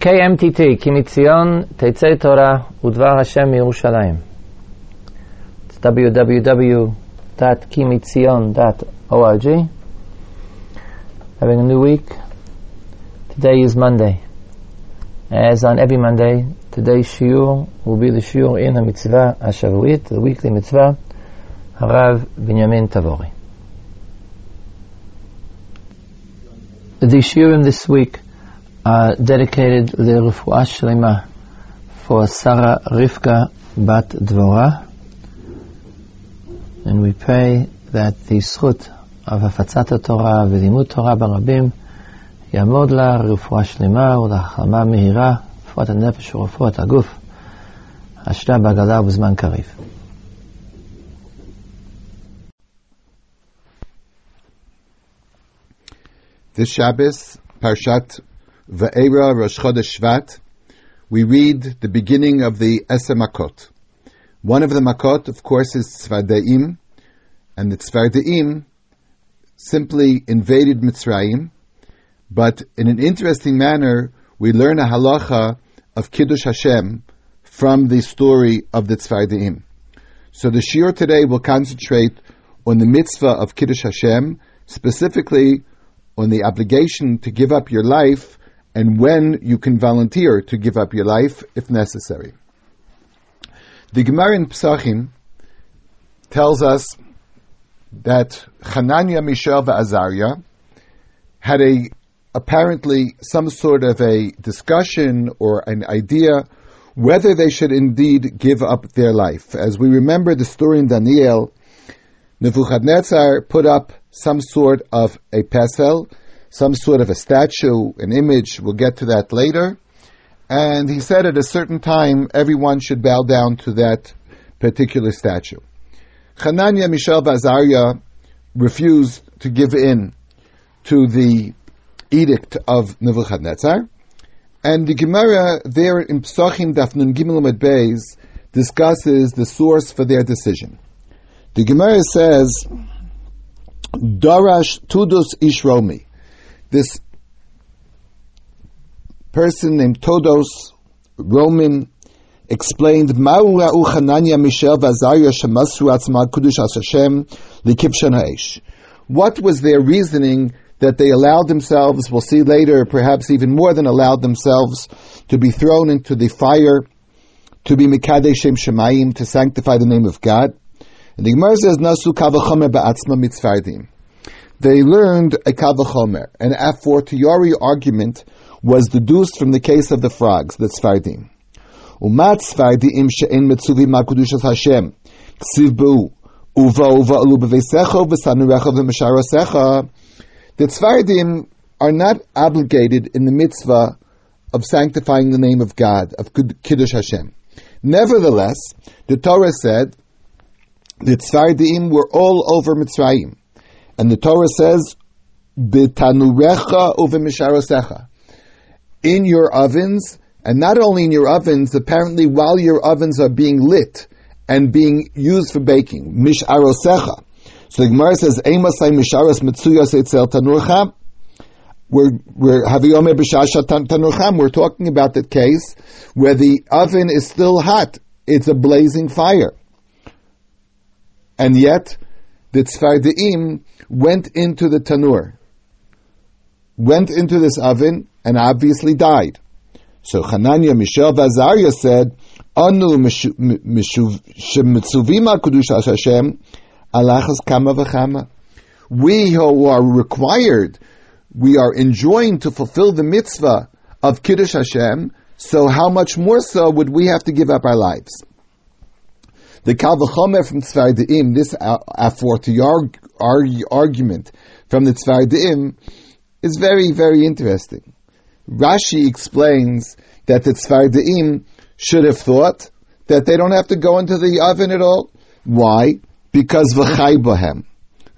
KMTT, כי מציון תצא תורה ודבר השם מירושלים. It's www.kimitzion.org. Having a new week. Today is Monday. As on every Monday, today's shiur will be the shiur in the mitzvah Hashavuit, the weekly mitzvah, Harav Binyamin Tavori. The shiurim this week are dedicated the Refuah Shlema for Sarah Rivka Bat Dvora. And we pray that the zchut of הפצת Torah ולימוד Torah ברבים יעמוד לה רפואה שלמה ולהחלמה מהירה, רפואת הנפש ורפואת הגוף, השתה בעגלה ובזמן קריב. This Shabbos, Parshat Va'era Rosh Chodesh Shvat, we read the beginning of the Esa Makot. One of the Makot, of course, is Tzvardeim, and the Tzvardeim simply invaded Mitzrayim, but in an interesting manner, we learn a halacha of Kiddush Hashem from the story of the Tzvardeim. So the shiur today will concentrate on the mitzvah of Kiddush Hashem, specifically on the obligation to give up your life and when you can volunteer to give up your life if necessary. The Gemara in Psachim tells us that Hananiah, Mishael, and Azariah had a apparently some sort of a discussion or an idea whether they should indeed give up their life. As we remember the story in Daniel, Nebuchadnezzar put up some sort of a pesel, some sort of a statue, an image. We'll get to that later. And he said at a certain time, everyone should bow down to that particular statue. Hananiah, Mishael, Azariah refused to give in to the edict of Nebuchadnezzar. And the Gemara there in Psachim Dafnun Gimel Beis discusses the source for their decision. The Gemara says, Darash Tudus Ishromi this person named Todos, Roman, explained. What was their reasoning that they allowed themselves, we'll see later, perhaps even more than allowed themselves, to be thrown into the fire, to be Mikadeh Shem Shemayim, to sanctify the name of God? And the Gemara says, Nasu Kavachomer Ba'atzma Mitzvardim they learned a kavachomer. An a fortiori argument was deduced from the case of the frogs, the tzfardim. Umat tzfardim she'en metzuvi makudushas Hashem. Ksiv. Uva uva alu b'veisecha v'sanurecha v'mesharasecha. The tzfardim are not obligated in the mitzvah of sanctifying the name of God, of Kiddush Hashem. Nevertheless, the Torah said the tzfardim were all over Mitzrayim. And the Torah says, "B'tanurecha uv'misharasecha." In your ovens, and not only in your ovens, apparently while your ovens are being lit and being used for baking, misharosecha. So the Gemara says, "Emasai misharos mitzuyas etzel tanurcha." We're we're tanurcham. We're talking about the case where the oven is still hot; it's a blazing fire, and yet the tzfardeim went into the tanur, went into this oven, and obviously died. So Hananiah, Mishael, Vazaria said, Anu shemitzuvima kudusha Hashem, alachas kama v'chama. We who are required, we are enjoined to fulfill the mitzvah of Kiddush Hashem, so how much more so would we have to give up our lives? The Kalvachomer from Tzvardeim, this afortiar argument from the Tzvardeim, is very, very interesting. Rashi explains that the Tzvardeim should have thought that they don't have to go into the oven at all. Why? Because v'chai bohem.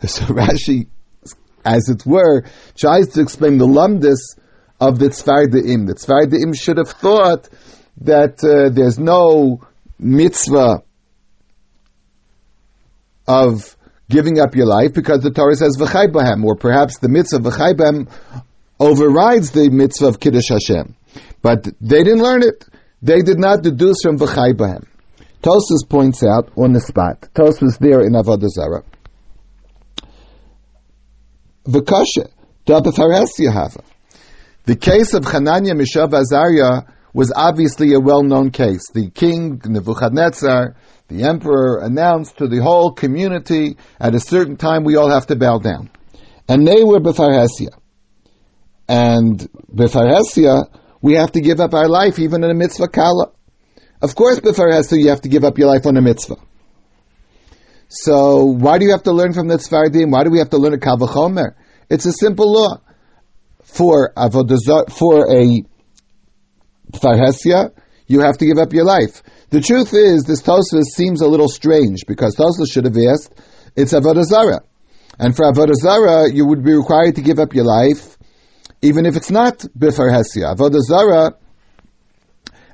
So Rashi, as it were, tries to explain the lumdis of the Tzvardeim. The Tzvardeim should have thought that uh, there's no mitzvah of giving up your life because the Torah says v'chai or perhaps the mitzvah v'chai overrides the mitzvah of Kiddush Hashem. But they didn't learn it. They did not deduce from V'chai. Tosfos points out on the spot. Tosfos was there in Avodah Zarah. V'kasha, hava. The case of Hananya Mishael Azariah was obviously a well-known case. The king, Nebuchadnezzar, the emperor, announced to the whole community, at a certain time we all have to bow down. And they were B'farhesia. And B'farhesia, we have to give up our life even in a mitzvah kala. Of course, B'farhesia, you have to give up your life on a mitzvah. So why do you have to learn from the Tzfardim? Why do we have to learn a Kavachomer? It's a simple law. For for a Farhesia, you have to give up your life. The truth is, this Tosfos seems a little strange because Tosfos should have asked, it's Avodah Zarah. And for Avodah Zarah, you would be required to give up your life, even if it's not Bifarhesia. Avodah Zarah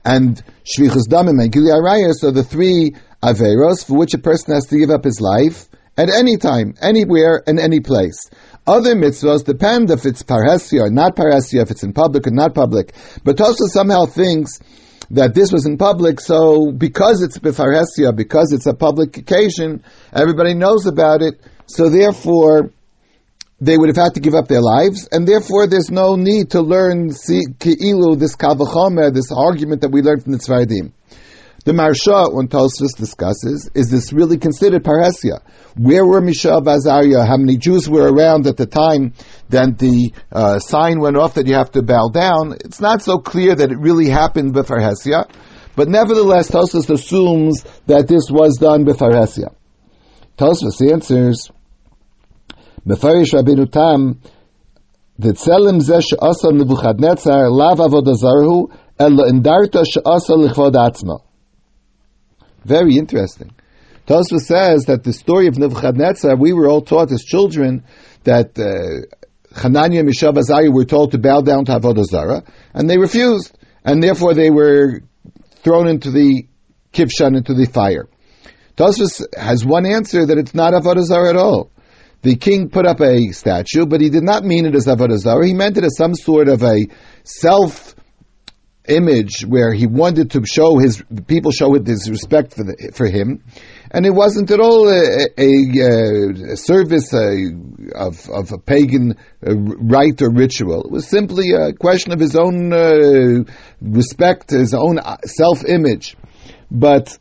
and Shvichus Damim and Gili Arayas are the three Averos for which a person has to give up his life at any time, anywhere, and any place. Other mitzvahs depend if it's parhesia or not parhesia, if it's in public or not public. But Tosa somehow thinks that this was in public, so because it's bifarhesia, because it's a public occasion, everybody knows about it, so therefore they would have had to give up their lives, and therefore there's no need to learn ki'ilu, this kavachomer, this argument that we learned from the Tzvardim. The Maharsha, when Tosfos discusses, is this really considered parhesia? Where were Mishael Azariah? How many Jews were around at the time that the uh, sign went off that you have to bow down? It's not so clear that it really happened b'farhesia, but nevertheless, Tosfos assumes that this was done b'farhesia. Tosfos answers, Befarish Rabbeinu Tam, the tzelim zeh she'asa Nebuchadnezzar lav avodah zarhu, ela indarta she'asa lichvod atzma. Very interesting. Tosfos says that the story of Nebuchadnezzar, we were all taught as children that uh, Hananiah, Mishael, Azariah were told to bow down to Avodah Zarah, and they refused, and therefore they were thrown into the kivshan, into the fire. Tosfos has one answer that it's not Avodah Zarah at all. The king put up a statue, but he did not mean it as Avodah Zarah. He meant it as some sort of a self image where he wanted to show his people show his respect for the, for him, and it wasn't at all a, a, a service a, of of a pagan rite or ritual. It was simply a question of his own uh, respect, his own self image, but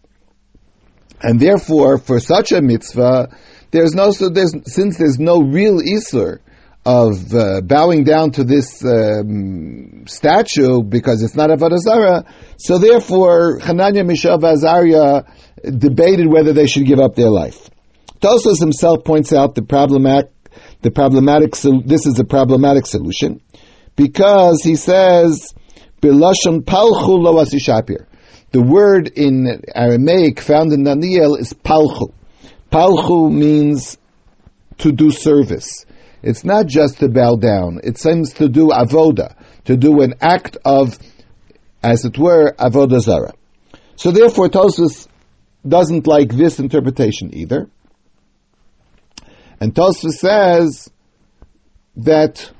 and therefore for such a mitzvah, there's no so there's since there's no real isur of uh, bowing down to this um, statue because it's not Avodah Zarah. So therefore, Hananya, Mishael, Azariah debated whether they should give up their life. Tosfos himself points out the problematic, the problematic. This is a problematic solution because he says, "Bilashon palchu lo asishapir." The word in Aramaic found in Daniel is palchu. Palchu means to do service. It's not just to bow down. It seems to do avoda, to do an act of, as it were, avoda zara. So therefore, Tosfos doesn't like this interpretation either. And Tosfos says that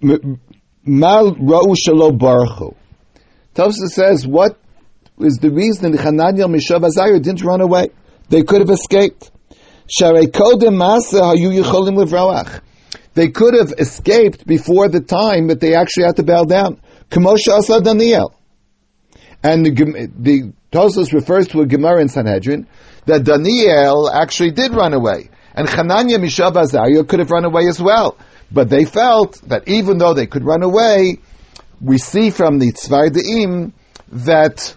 mal ra'u baruchu. Tosfos says what is the reason Hananiah Mishael didn't run away? They could have escaped. They could have escaped before the time that they actually had to bow down. Daniel. And the, the refers to a Gemara in Sanhedrin that Daniel actually did run away. And Hananya Mishael Azariah could have run away as well. But they felt that even though they could run away, we see from the Tzvardim that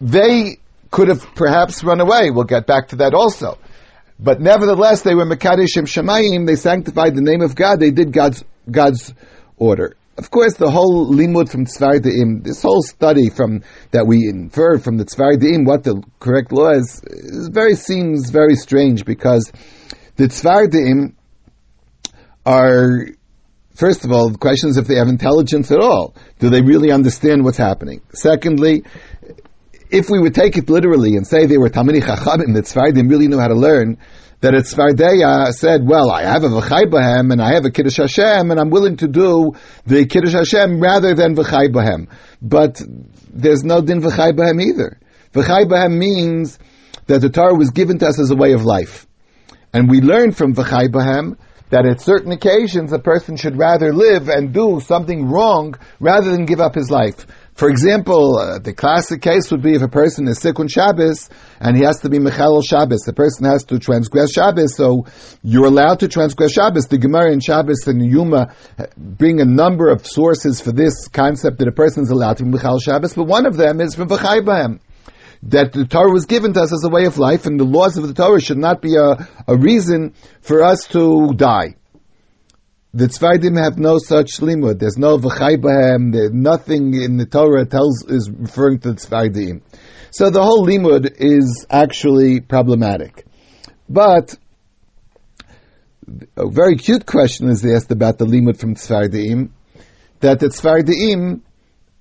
they could have perhaps run away. We'll get back to that also. But nevertheless, they were Mekadeshim Shemayim, they sanctified the name of God, they did God's, God's order. Of course, the whole limud from Tzvardim, this whole study from that we infer from the Tzvardim, what the correct law is, is very seems very strange because the Tzvardim are First of all, the question is if they have intelligence at all. Do they really understand what's happening? Secondly, if we would take it literally and say they were Talmidei Chachamim, that Tzvardim really knew how to learn, that a Tzvardeya said, well, I have a V'chai and I have a Kiddush Hashem and I'm willing to do the Kiddush Hashem rather than V'chai Bahem. But there's no Din V'chai either. V'chai means that the Torah was given to us as a way of life. And we learn from V'chai that at certain occasions a person should rather live and do something wrong rather than give up his life. For example, uh, the classic case would be if a person is sick on Shabbos and he has to be Mechalel Shabbos. The person has to transgress Shabbos, so you're allowed to transgress Shabbos. The Gemara in Shabbos and Yuma bring a number of sources for this concept that a person is allowed to be Mechalel Shabbos, but one of them is from V'chai that the Torah was given to us as a way of life, and the laws of the Torah should not be a, a reason for us to die. The Tzvardim have no such limud. There's no v'chai b'hem. Nothing in the Torah tells is referring to the Tzvardim. So the whole limud is actually problematic. But a very cute question is asked about the limud from Tzvardim, that the Tzvardim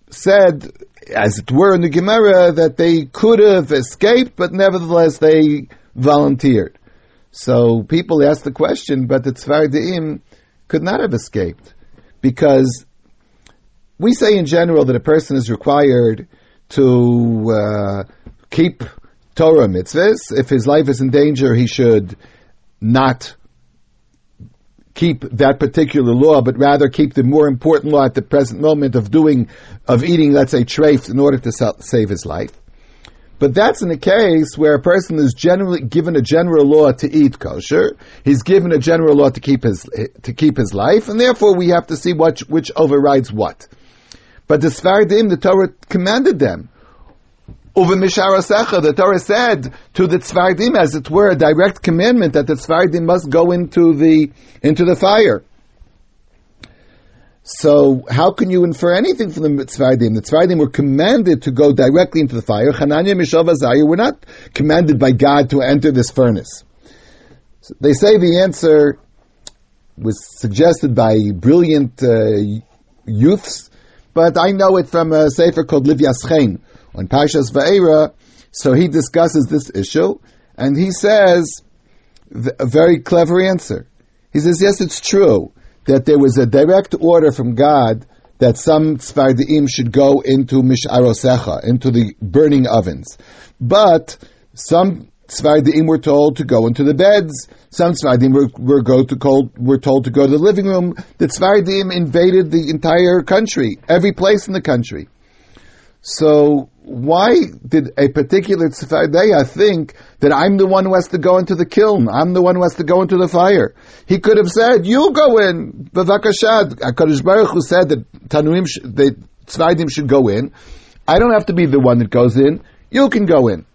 said, as it were in the Gemara, that they could have escaped, but nevertheless they volunteered. So people ask the question, but the Tzvardim could not have escaped because we say in general that a person is required to uh, keep Torah mitzvahs. If his life is in danger, he should not keep that particular law, but rather keep the more important law at the present moment of doing, of eating, let's say, treif in order to save his life. But that's in a case where a person is generally given a general law to eat kosher. He's given a general law to keep his to keep his life, and therefore we have to see what which overrides what. But the Sfardim, the Torah commanded them. Over Misharasecha, the Torah said to the Tzvardim, as it were, a direct commandment that the Tzvardim must go into the into the fire. So how can you infer anything from the Tzvardim? The Tzvardim were commanded to go directly into the fire. Hananya, Mishael, Azariah were not commanded by God to enter this furnace. So they say the answer was suggested by brilliant uh, youths, but I know it from a sefer called Livyas Chen on Pashas Va'era. So he discusses this issue, and he says a very clever answer. He says, yes, it's true that there was a direct order from God that some tzvardim should go into misharosecha, into the burning ovens. But some tzvardim were told to go into the beds. Some tzvardim were, were, go to cold, were told to go to the living room. The tzvardim invaded the entire country, every place in the country. So why did a particular tzfardeya think that I'm the one who has to go into the kiln? I'm the one who has to go into the fire. He could have said, "You go in." Bavakashad. Hakadosh Baruch Hu said that tanuim, sh- the tzvardim should go in. I don't have to be the one that goes in. You can go in.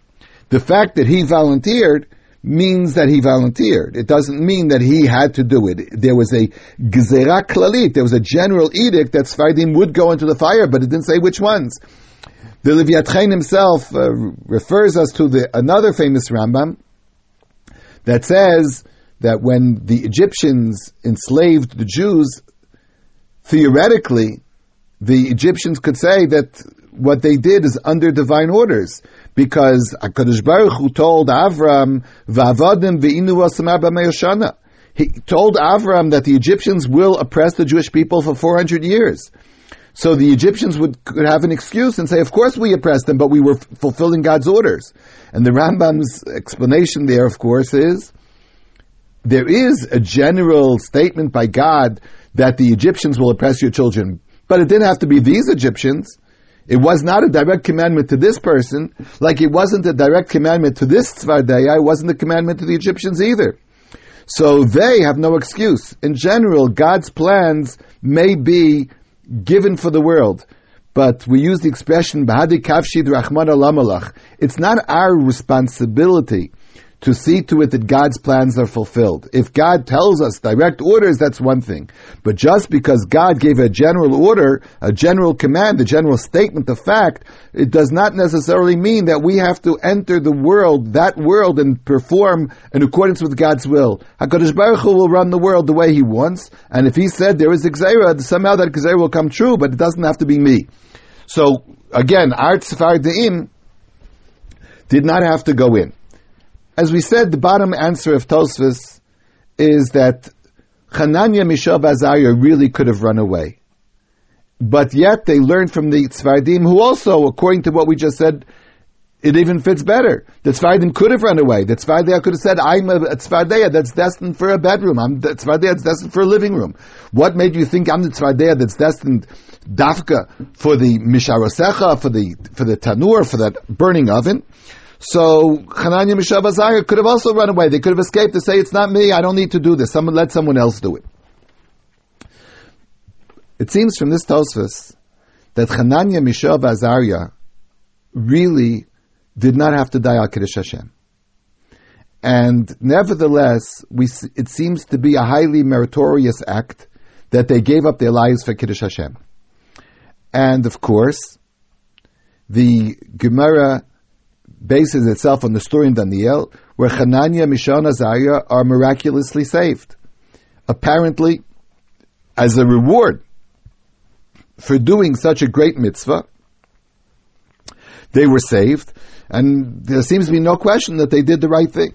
The fact that he volunteered means that he volunteered. It doesn't mean that he had to do it. There was a gezerah klalit. There was a general edict that tzvardim would go into the fire, but it didn't say which ones. The Livyat Chen himself uh, refers us to the another famous Rambam that says that when the Egyptians enslaved the Jews, theoretically, the Egyptians could say that what they did is under divine orders because Hakadosh Baruch Hu told Avram, "Va'avadim ve'inu He told Avram that the Egyptians will oppress the Jewish people for 400 years. So the Egyptians would could have an excuse and say, of course we oppressed them, but we were f- fulfilling God's orders. And the Rambam's explanation there, of course, is there is a general statement by God that the Egyptians will oppress your children, but it didn't have to be these Egyptians. It was not a direct commandment to this person, like it wasn't a direct commandment to this Tzvardaya, it wasn't a commandment to the Egyptians either. So they have no excuse. In general, God's plans may be given for the world. But we use the expression "Bahadi kavshid rachman alamalach." It's not our responsibility to see to it that God's plans are fulfilled. If God tells us direct orders, that's one thing. But just because God gave a general order, a general command, a general statement of fact, it does not necessarily mean that we have to enter the world, that world, and perform in accordance with God's will. HaKadosh Baruch Hu will run the world the way He wants, and if He said there is a Gzeira, somehow that Gzeira will come true, but it doesn't have to be me. So, again, our Tzfar De'im did not have to go in. As we said, the bottom answer of Tosfos is that Hananya, Mishael, Azariah really could have run away. But yet they learned from the Tzvardim, who also, according to what we just said, it even fits better. The Tzvardim could have run away. The Tzvardeya could have said, I'm a, a Tzvardeya that's destined for a bedroom. I'm the Tzvardeya that's destined for a living room. What made you think I'm the Tzvardeya that's destined dafka for the Misharosecha, for the, for the Tanur, for that burning oven? So Hananya Mishael Azariah could have also run away. They could have escaped to say, it's not me, I don't need to do this. Someone, let someone else do it. It seems from this Tosfos that Hananya Mishael Azariah really did not have to die al Kiddush Hashem. And nevertheless, we, it seems to be a highly meritorious act that they gave up their lives for Kiddush Hashem. And of course, the Gemara bases itself on the story in Daniel, where Hanania, Mishael, and Azariah are miraculously saved. Apparently, as a reward for doing such a great mitzvah, they were saved, and there seems to be no question that they did the right thing.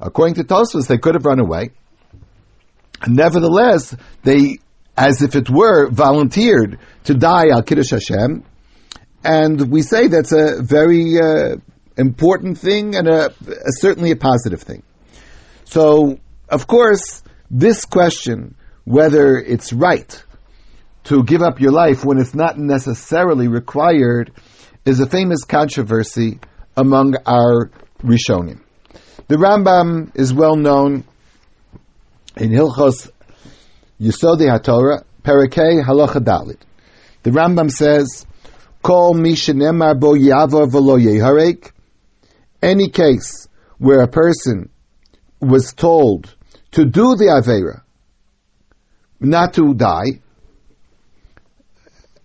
According to Tosfos, they could have run away. Nevertheless, they, as if it were, volunteered to die al Kiddush Hashem, and we say that's a very uh, important thing and a, a, certainly a positive thing. So, of course, this question, whether it's right to give up your life when it's not necessarily required, is a famous controversy among our Rishonim. The Rambam is well known in Hilchos Yisodei HaTorah, Perakei Halacha Dalit. The Rambam says, Kol mi shenemar bo yavor v'lo yeharek, any case where a person was told to do the Avera, not to die,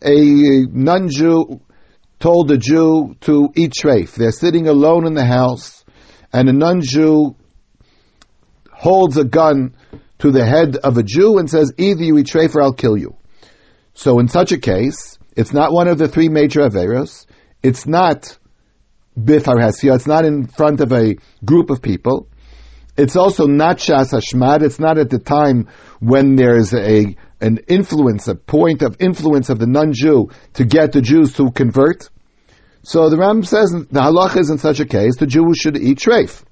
a non-Jew told a Jew to eat treif. They're sitting alone in the house, and a non-Jew holds a gun to the head of a Jew and says, either you eat treif or I'll kill you. So in such a case, it's not one of the three major Averos. It's not bifar. It's not in front of a group of people. It's also not shas hashmad. It's not at the time when there's a an influence, a point of influence of the non-Jew to get the Jews to convert. So the Ram says the halach is in such a case the Jew should eat treif.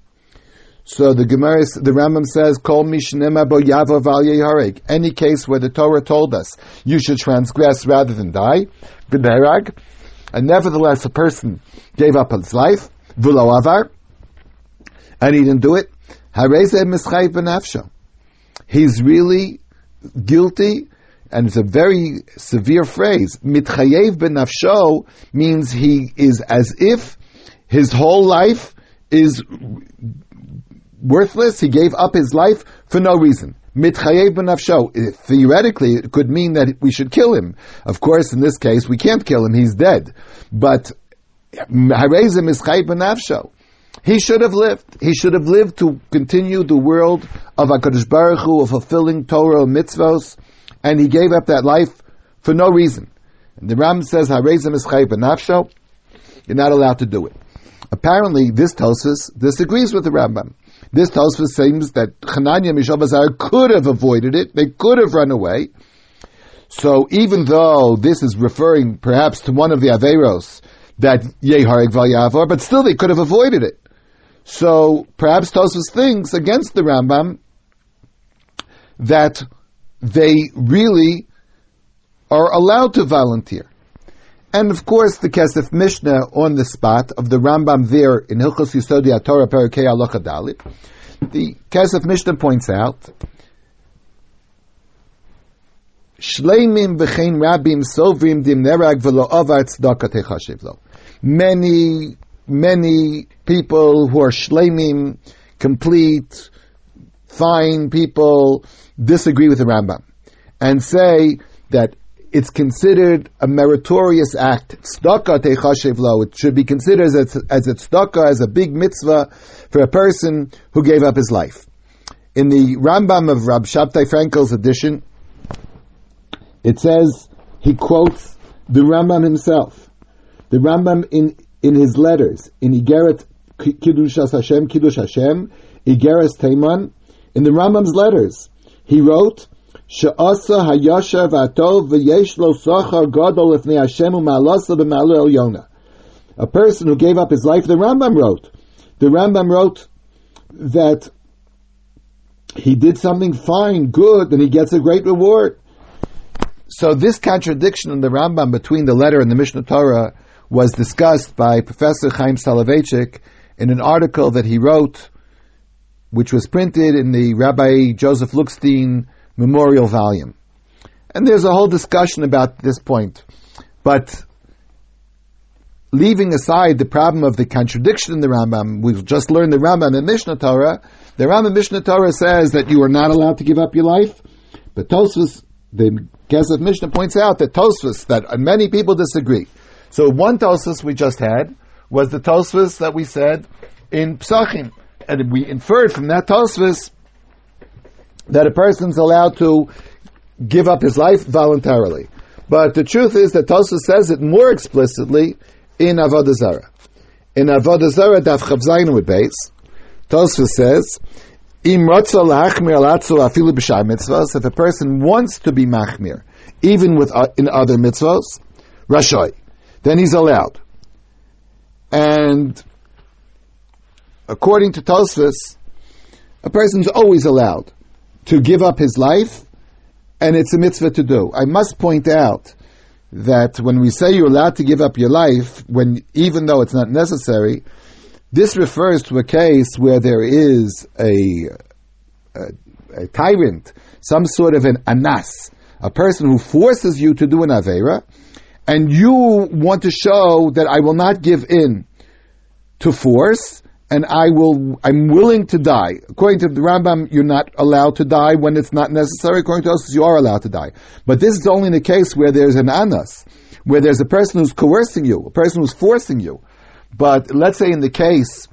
So the Gemara, the Rambam says, "Kol mishnema bo yavo val hareg." Any case where the Torah told us you should transgress rather than die, b'derag, and nevertheless a person gave up his life, v'lo avar, and he didn't do it. He's really guilty, and it's a very severe phrase. Mitchayev benafsho means he is as if his whole life is worthless. He gave up his life for no reason. Benafsho. Theoretically, it could mean that we should kill him. Of course, in this case, we can't kill him. He's dead. But harezim is benafsho. He should have lived. He should have lived to continue the world of HaKadosh Baruch Hu, of fulfilling Torah and mitzvos, and he gave up that life for no reason. And the Ram says, Harezim is benafsho. You're not allowed to do it. Apparently, this Tosfos disagrees with the Rambam. This Tosfos seems that Hanania Mishael Bazar could have avoided it. They could have run away. So even though this is referring perhaps to one of the Averos that Yeharek Valyavor, but still they could have avoided it. So perhaps Tosfos thinks against the Rambam that they really are allowed to volunteer. And of course, the Kesef Mishnah on the spot of the Rambam there in Hilchos Yisodi Torah Perakei Alocha Dalit, the Kesef Mishnah points out, Shleimim v'chein rabim sovrim dim nerag v'lo avar tzedakah techashiv lo. Many, many people who are shleimim, complete, fine people, disagree with the Rambam and say that it's considered a meritorious act. It should be considered as a, as a tzedakah, as a big mitzvah for a person who gave up his life. In the Rambam of Rab Shabtai Frankel's edition, it says, he quotes the Rambam himself. The Rambam in, in his letters, in Igeret Kiddush Hashem, Kiddush Hashem, Igeres Teiman, in the Rambam's letters, he wrote, Hayasha v'atov el. A person who gave up his life, the Rambam wrote, the Rambam wrote that he did something fine, good, and he gets a great reward. So this contradiction in the Rambam between the letter and the Mishnah Torah was discussed by Professor Chaim Soloveitchik in an article that he wrote, which was printed in the Rabbi Joseph Lookstein Memorial Volume. And there's a whole discussion about this point. But leaving aside the problem of the contradiction in the Rambam, we've just learned the Rambam in Mishnah Torah. The Rambam Mishnah Torah says that you are not allowed to give up your life, but Tosfos, the Kesef Mishnah points out that Tosfos, that many people disagree. So one Tosfos we just had was the Tosfos that we said in Psachim, and we inferred from that Tosfos that a person's allowed to give up his life voluntarily. But the truth is that Tosfos says it more explicitly in Avodah Zarah. In Avodah Zarah, Daf Chavzayin with base, Tosfos says, Im if a person wants to be machmir, even with uh, in other mitzvahs, rashoy, then he's allowed. And according to Tosfos, a person's always allowed to give up his life, and it's a mitzvah to do. I must point out that when we say you're allowed to give up your life, when even though it's not necessary, this refers to a case where there is a, a, a tyrant, some sort of an anas, a person who forces you to do an avera, and you want to show that I will not give in to force, and I will, I'm willing to die. According to the Rambam, you're not allowed to die when it's not necessary. According to us, you are allowed to die. But this is only in the case where there's an anas, where there's a person who's coercing you, a person who's forcing you. But let's say in the case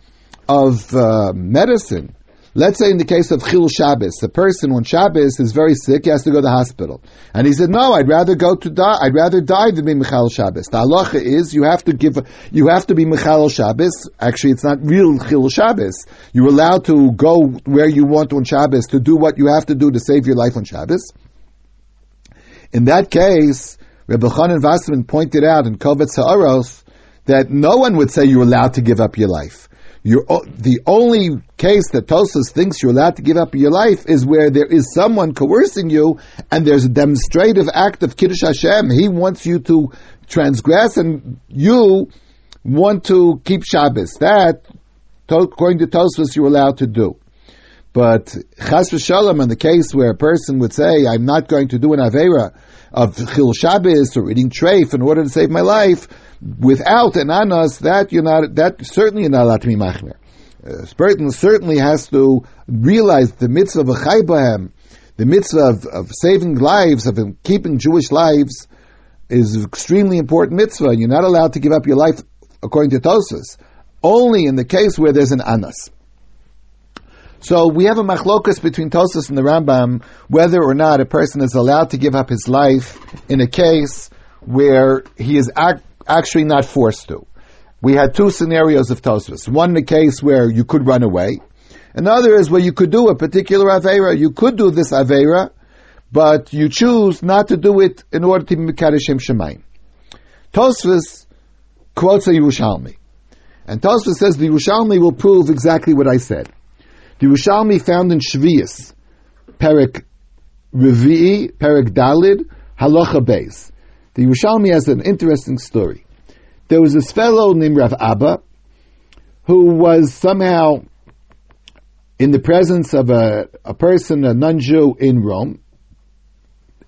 of uh, medicine, Let's say in the case of Chil Shabbos, the person on Shabbos is very sick, he has to go to the hospital. And he said, no, I'd rather go to die, I'd rather die than be Michal Shabbos. The halacha is, you have to give, you have to be Michal Shabbos. Actually, it's not real Chil Shabbos. You're allowed to go where you want on Shabbos to do what you have to do to save your life on Shabbos. In that case, Reb Elchanan Wasserman pointed out in Kovetz Ha'aros that no one would say you're allowed to give up your life. You're, the only case that Tosfos thinks you're allowed to give up your life is where there is someone coercing you and there's a demonstrative act of Kiddush Hashem. He wants you to transgress and you want to keep Shabbos. That, according to Tosfos, you're allowed to do. But Chas v'shalom, in the case where a person would say, I'm not going to do an Avera of Chil Shabbos or eating treif in order to save my life, without an anas, that you're not, that certainly you're not allowed to be machmir. Uh, certainly has to realize the mitzvah of a chaybahem, the mitzvah of, of saving lives, of keeping Jewish lives, is an extremely important mitzvah. You're not allowed to give up your life according to Tosfos, only in the case where there's an anas. So we have a machlokas between Tosfos and the Rambam whether or not a person is allowed to give up his life in a case where he is act, actually not forced to. We had two scenarios of Tosfos. One, the case where you could run away. Another is where you could do a particular Avera. You could do this Avera, but you choose not to do it in order to be Mekadeshim Shemayim. Tosfos quotes a Yerushalmi. And Tosfos says the Yerushalmi will prove exactly what I said. The Yerushalmi found in Shvius, Perik Revi'i, Perik Dalid, Halacha Beis. The Yerushalmi has an interesting story. There was this fellow named Rav Abba who was somehow in the presence of a, a person, a non-Jew in Rome,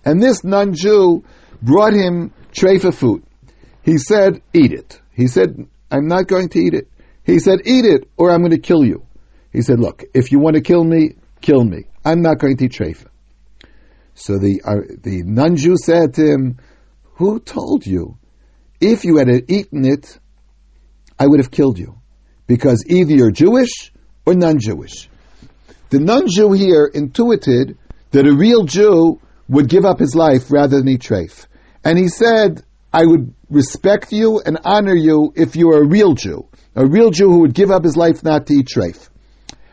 and this non-Jew brought him treifa food. He said, eat it. He said, I'm not going to eat it. He said, eat it or I'm going to kill you. He said, look, if you want to kill me, kill me. I'm not going to eat treifa. So the, uh, the non-Jew said to him, who told you? If you had eaten it, I would have killed you. Because either you're Jewish or non-Jewish. The non-Jew here intuited that a real Jew would give up his life rather than eat treif. And he said, I would respect you and honor you if you were a real Jew. a real Jew who would give up his life not to eat treif.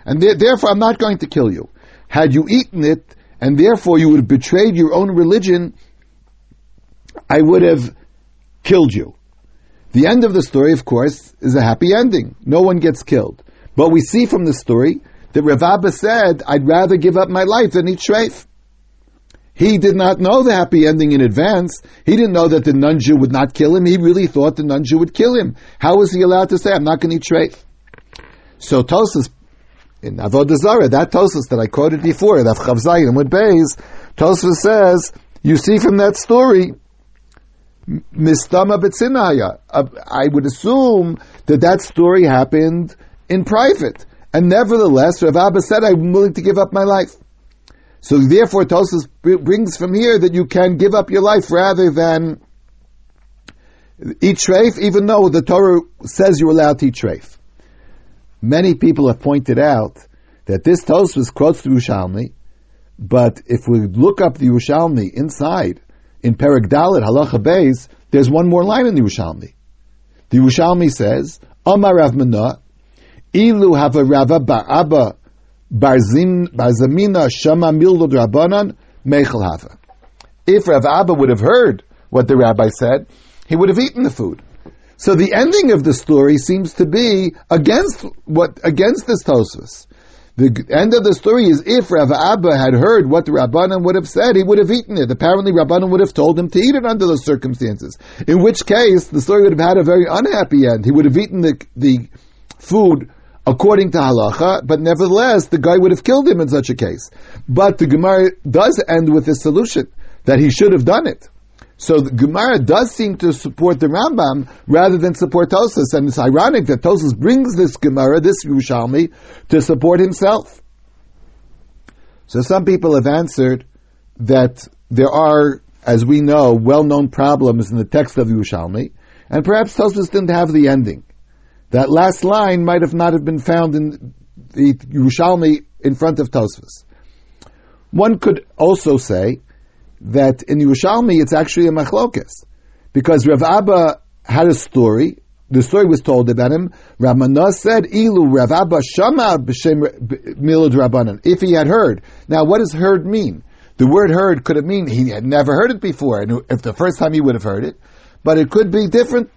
And therefore I'm not going to kill you. Had you eaten it, and therefore you would have betrayed your own religion, I would have killed you. The end of the story, of course, is a happy ending. No one gets killed. But we see from the story that Rav Abba said, I'd rather give up my life than eat treif. He did not know the happy ending in advance. He didn't know that the non-Jew would not kill him. He really thought the non-Jew would kill him. How was he allowed to say, I'm not going to eat treif? So Tosas, in Avodah Zarah, that Tosas that I quoted before, that Chav Zayin with Beis, Tosas says, you see from that story, Mistama Betzinaya. Uh, I would assume that that story happened in private. And nevertheless, Rav Abba said, I'm willing to give up my life. So therefore, Tosas brings from here that you can give up your life rather than eat treif, even though the Torah says you're allowed to eat treif. Many people have pointed out that this Tosas quotes the Yerushalmi, but if we look up the Yerushalmi inside, in Perek Dalit, Halacha Beis, there's one more line in the Yerushalmi. The Yerushalmi says, Amar Rav Menah, Ilu hava Rava ba'aba barzamina shama milod rabbanan mechel hava. If Rav Abba would have heard what the rabbi said, he would have eaten the food. So the ending of the story seems to be against what against this Tosfos. The end of the story is if Rav Abba had heard what the Rabbanan would have said, he would have eaten it. Apparently, Rabbanan would have told him to eat it under those circumstances. In which case, the story would have had a very unhappy end. He would have eaten the, the food according to halacha, but nevertheless, the guy would have killed him in such a case. But the Gemara does end with a solution that he should have done it. So the Gemara does seem to support the Rambam rather than support Tosas, and it's ironic that Tosas brings this Gemara, this Yerushalmi, to support himself. So some people have answered that there are, as we know, well-known problems in the text of Yerushalmi, and perhaps Tosas didn't have the ending. That last line might have not have been found in the Yerushalmi in front of Tosfos. One could also say that in Yerushalmi it's actually a machlokes, because Rav Abba had a story. The story was told about him. Rav said, "Ilu Rav Abba shama b'shem milud rabbanan." If he had heard, now what does heard mean? The word heard could have mean he had never heard it before, and if the first time he would have heard it, but it could be different,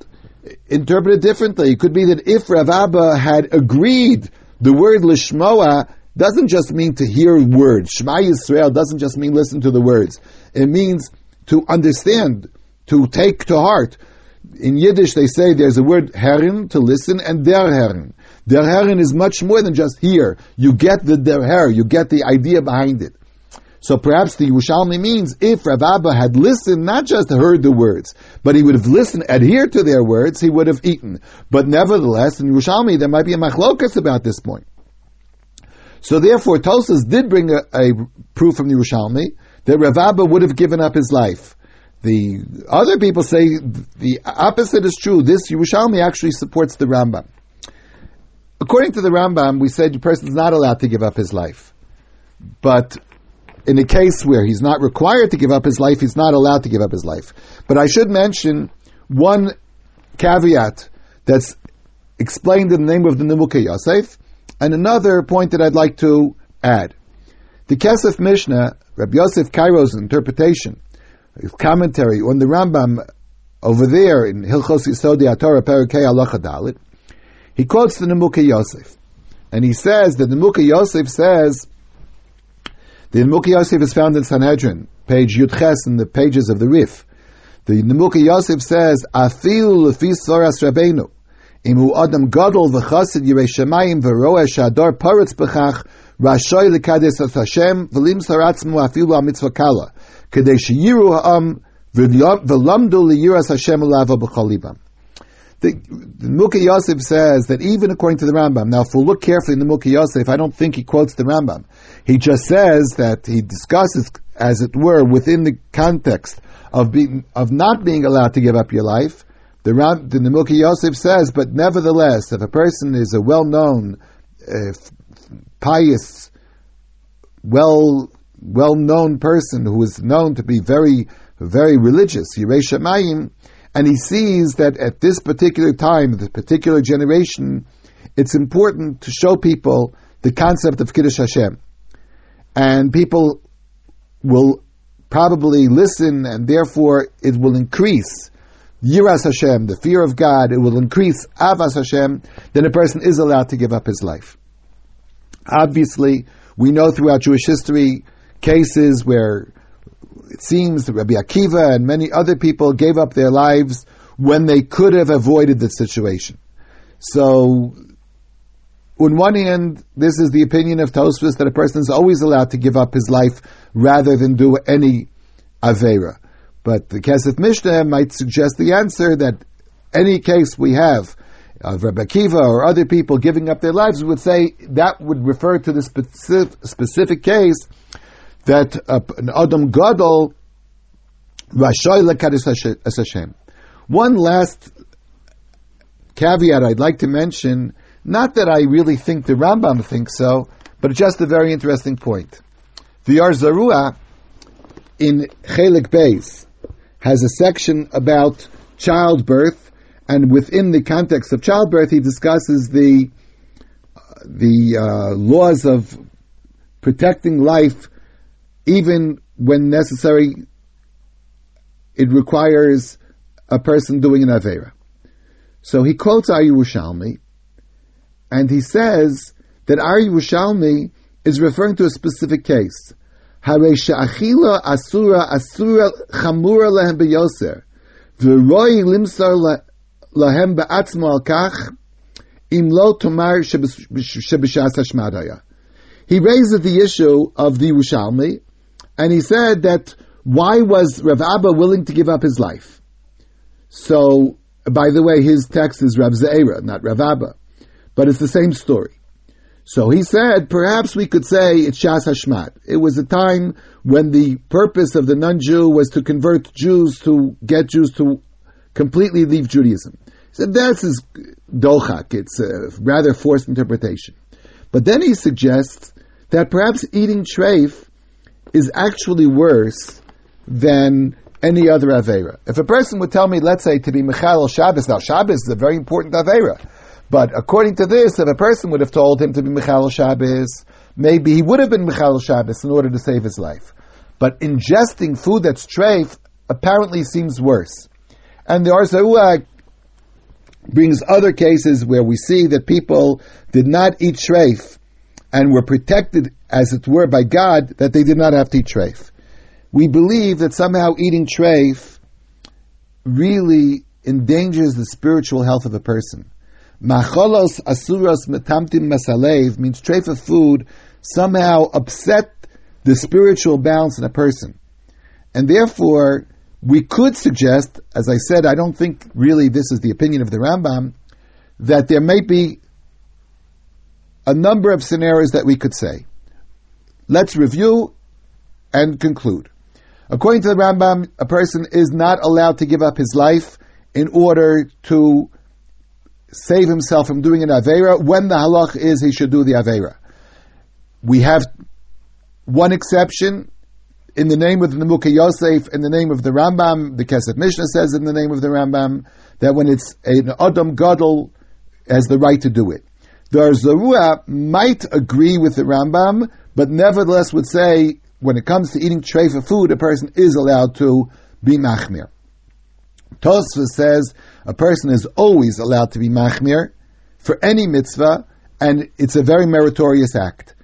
interpreted differently. It could be that if Rav Abba had agreed, the word lishmoa doesn't just mean to hear words. Shema Yisrael doesn't just mean listen to the words. It means to understand, to take to heart. In Yiddish, they say there's a word herin to listen and der herin. Der herin is much more than just hear. You get the der her, you get the idea behind it. So perhaps the Yerushalmi means if Rav Abba had listened, not just heard the words, but he would have listened, adhered to their words, he would have eaten. But nevertheless, in Yerushalmi, there might be a machlokas about this point. So therefore, Tosas did bring a, a proof from the Yerushalmi that Rav Abba would have given up his life. The other people say the opposite is true. This Yerushalmi actually supports the Rambam. According to the Rambam, we said the person is not allowed to give up his life. But in a case where he's not required to give up his life, he's not allowed to give up his life. But I should mention one caveat that's explained in the name of the Nimukei Yosef, and another point that I'd like to add. The Kesef Mishnah, Rabbi Yosef Kairo's interpretation, his commentary on the Rambam over there in Hilchos Yisodi Atorah Perikei Halacha Dalit, he quotes the Nimukei Yosef. And he says that the Nimukei Yosef says, the Nimukei Yosef is found in Sanhedrin, page Yudches in the pages of the Rif. The Nimukei Yosef says, Afilu lefi soras Rabbeinu, Imu adam gadol v'chasid yirei shemayim v'roeh shador paretz b'chach rashoy as Hashem v'lim saratzmu afilu kala ha'am v'lamdu liyiras Hashem lava b'cholibam. The, the Mukha Yosef says that even according to the Rambam, now if we look carefully in the Mukha Yosef, I don't think he quotes the Rambam. He just says that he discusses, as it were, within the context of being, of not being allowed to give up your life, the, Ram, the Nimukei Yosef says, but nevertheless, if a person is a well-known, uh, pious, well, well-known person who is known to be very, very religious, Yirei And he sees that at this particular time, this particular generation, it's important to show people the concept of Kiddush Hashem. And people will probably listen and therefore it will increase Yiras Hashem, the fear of God, it will increase Avas Hashem, then a person is allowed to give up his life. Obviously, we know throughout Jewish history cases where it seems that Rabbi Akiva and many other people gave up their lives when they could have avoided the situation. So, on one hand, this is the opinion of Tosfos that a person is always allowed to give up his life rather than do any Avera. But the Kesef Mishnah might suggest the answer that any case we have of Rebbe Akiva or other people giving up their lives would say that would refer to the specific, specific case that uh, an Adam Gadol Rashoy Lekadis Hashem. One last caveat I'd like to mention, not that I really think the Rambam thinks so, but just a very interesting point. The Or in Chelik Beis has a section about childbirth, and within the context of childbirth, he discusses the the uh, laws of protecting life, even when necessary. It requires a person doing an avera. So he quotes our and he says that our is referring to a specific case. Asura asura chamura להם בעצמו על כך, אם לא תאמר שבשעת השמד היה. He raises the issue of the Yerushalmi, and he said that why was Rav Abba willing to give up his life? So, by the way, his text is Rav Zeira, not Rav Abba, but it's the same story. So he said, perhaps we could say it's Shas Hashmat. It was a time when the purpose of the non-Jew was to convert Jews to get Jews to completely leave Judaism. Said that's is dochak. It's a rather forced interpretation. But then he suggests that perhaps eating treif is actually worse than any other avera. If a person would tell me, let's say, to be Michal Shabbos, now Shabbos is a very important avera. But according to this, if a person would have told him to be Michal Shabbos, maybe he would have been Michal Shabbos in order to save his life. But ingesting food that's treif apparently seems worse. And the Ohr Zarua brings other cases where we see that people did not eat treif and were protected, as it were, by God, that they did not have to eat treif. We believe that somehow eating treif really endangers the spiritual health of a person. Macholos asuras metamtim masalev means treifa food somehow upset the spiritual balance in a person. And therefore, we could suggest, as I said, I don't think really this is the opinion of the Rambam, that there may be a number of scenarios that we could say. Let's review and conclude. According to the Rambam, a person is not allowed to give up his life in order to save himself from doing an Aveira, when the halach is he should do the Aveira. We have one exception in the name of the Nimukei Yosef, in the name of the Rambam, the Kesef Mishnah says in the name of the Rambam, that when it's an Adam Gadol has the right to do it. The Zarua might agree with the Rambam, but nevertheless would say when it comes to eating treifa food, a person is allowed to be machmir. Tosfos says a person is always allowed to be machmir for any mitzvah, and it's a very meritorious act.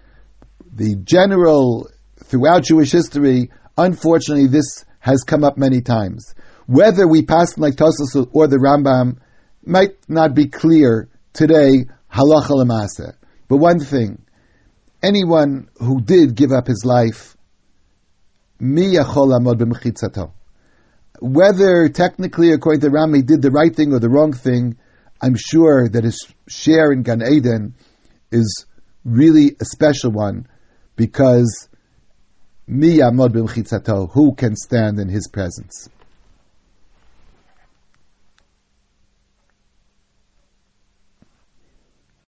The general, throughout Jewish history, unfortunately, this has come up many times. Whether we pass like Tosfos or the Rambam might not be clear today, halacha lemasa. But one thing, anyone who did give up his life, mi yachol amod whether technically, according to Rami, did the right thing or the wrong thing, I'm sure that his share in Gan Eden is really a special one because who can stand in his presence.